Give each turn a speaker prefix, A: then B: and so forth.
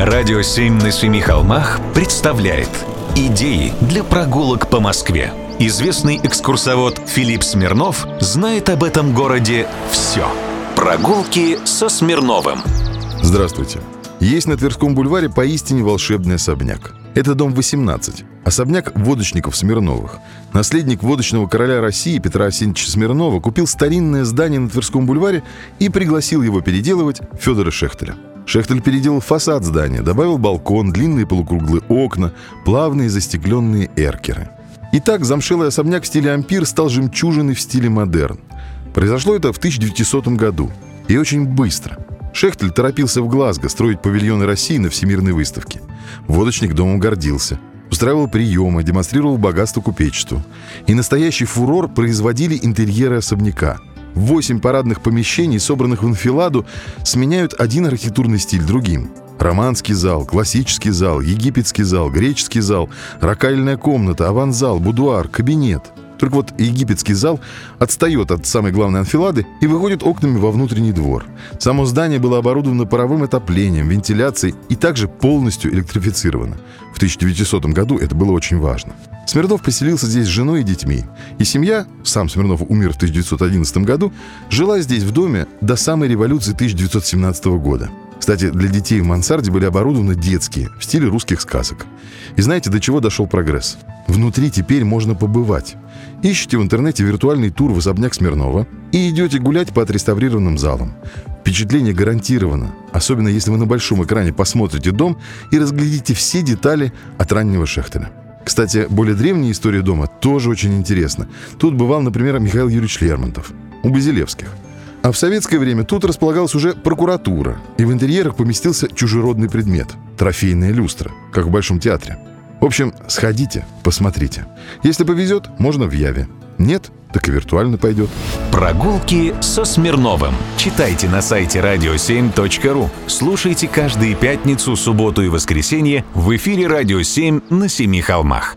A: Радио «Семь на семи холмах» представляет Идеи для прогулок по Москве. Известный экскурсовод Филипп Смирнов знает об этом городе все. Прогулки со Смирновым.
B: Здравствуйте. Есть на Тверском бульваре поистине волшебный особняк. Это дом 18. Особняк водочников Смирновых. Наследник водочного короля России Петра Осинча Смирнова купил старинное здание на Тверском бульваре и пригласил его переделывать Федора Шехтеля. Шехтель переделал фасад здания, добавил балкон, длинные полукруглые окна, плавные застекленные эркеры. Итак, замшелый особняк в стиле ампир стал жемчужиной в стиле модерн. Произошло это в 1900 году. И очень быстро. Шехтель торопился в Глазго строить павильоны России на Всемирной выставке. Водочник домом гордился. Устраивал приемы, демонстрировал богатство купечеству. И настоящий фурор производили интерьеры особняка – Восемь парадных помещений, собранных в анфиладу, сменяют один архитектурный стиль другим. Романский зал, классический зал, египетский зал, греческий зал, ракальная комната, аванзал, будуар, кабинет – только вот египетский зал отстает от самой главной анфилады и выходит окнами во внутренний двор. Само здание было оборудовано паровым отоплением, вентиляцией и также полностью электрифицировано. В 1900 году это было очень важно. Смирнов поселился здесь с женой и детьми. И семья, сам Смирнов умер в 1911 году, жила здесь в доме до самой революции 1917 года. Кстати, для детей в мансарде были оборудованы детские, в стиле русских сказок. И знаете, до чего дошел прогресс? Внутри теперь можно побывать. Ищите в интернете виртуальный тур в особняк Смирнова и идете гулять по отреставрированным залам. Впечатление гарантировано, особенно если вы на большом экране посмотрите дом и разглядите все детали от раннего Шехтеля. Кстати, более древняя история дома тоже очень интересна. Тут бывал, например, Михаил Юрьевич Лермонтов у Базилевских. А в советское время тут располагалась уже прокуратура, и в интерьерах поместился чужеродный предмет – трофейная люстра, как в Большом театре – в общем, сходите, посмотрите. Если повезет, можно в Яве. Нет, так и виртуально пойдет.
A: Прогулки со Смирновым. Читайте на сайте radio7.ru. Слушайте каждые пятницу, субботу и воскресенье в эфире «Радио 7» на Семи холмах.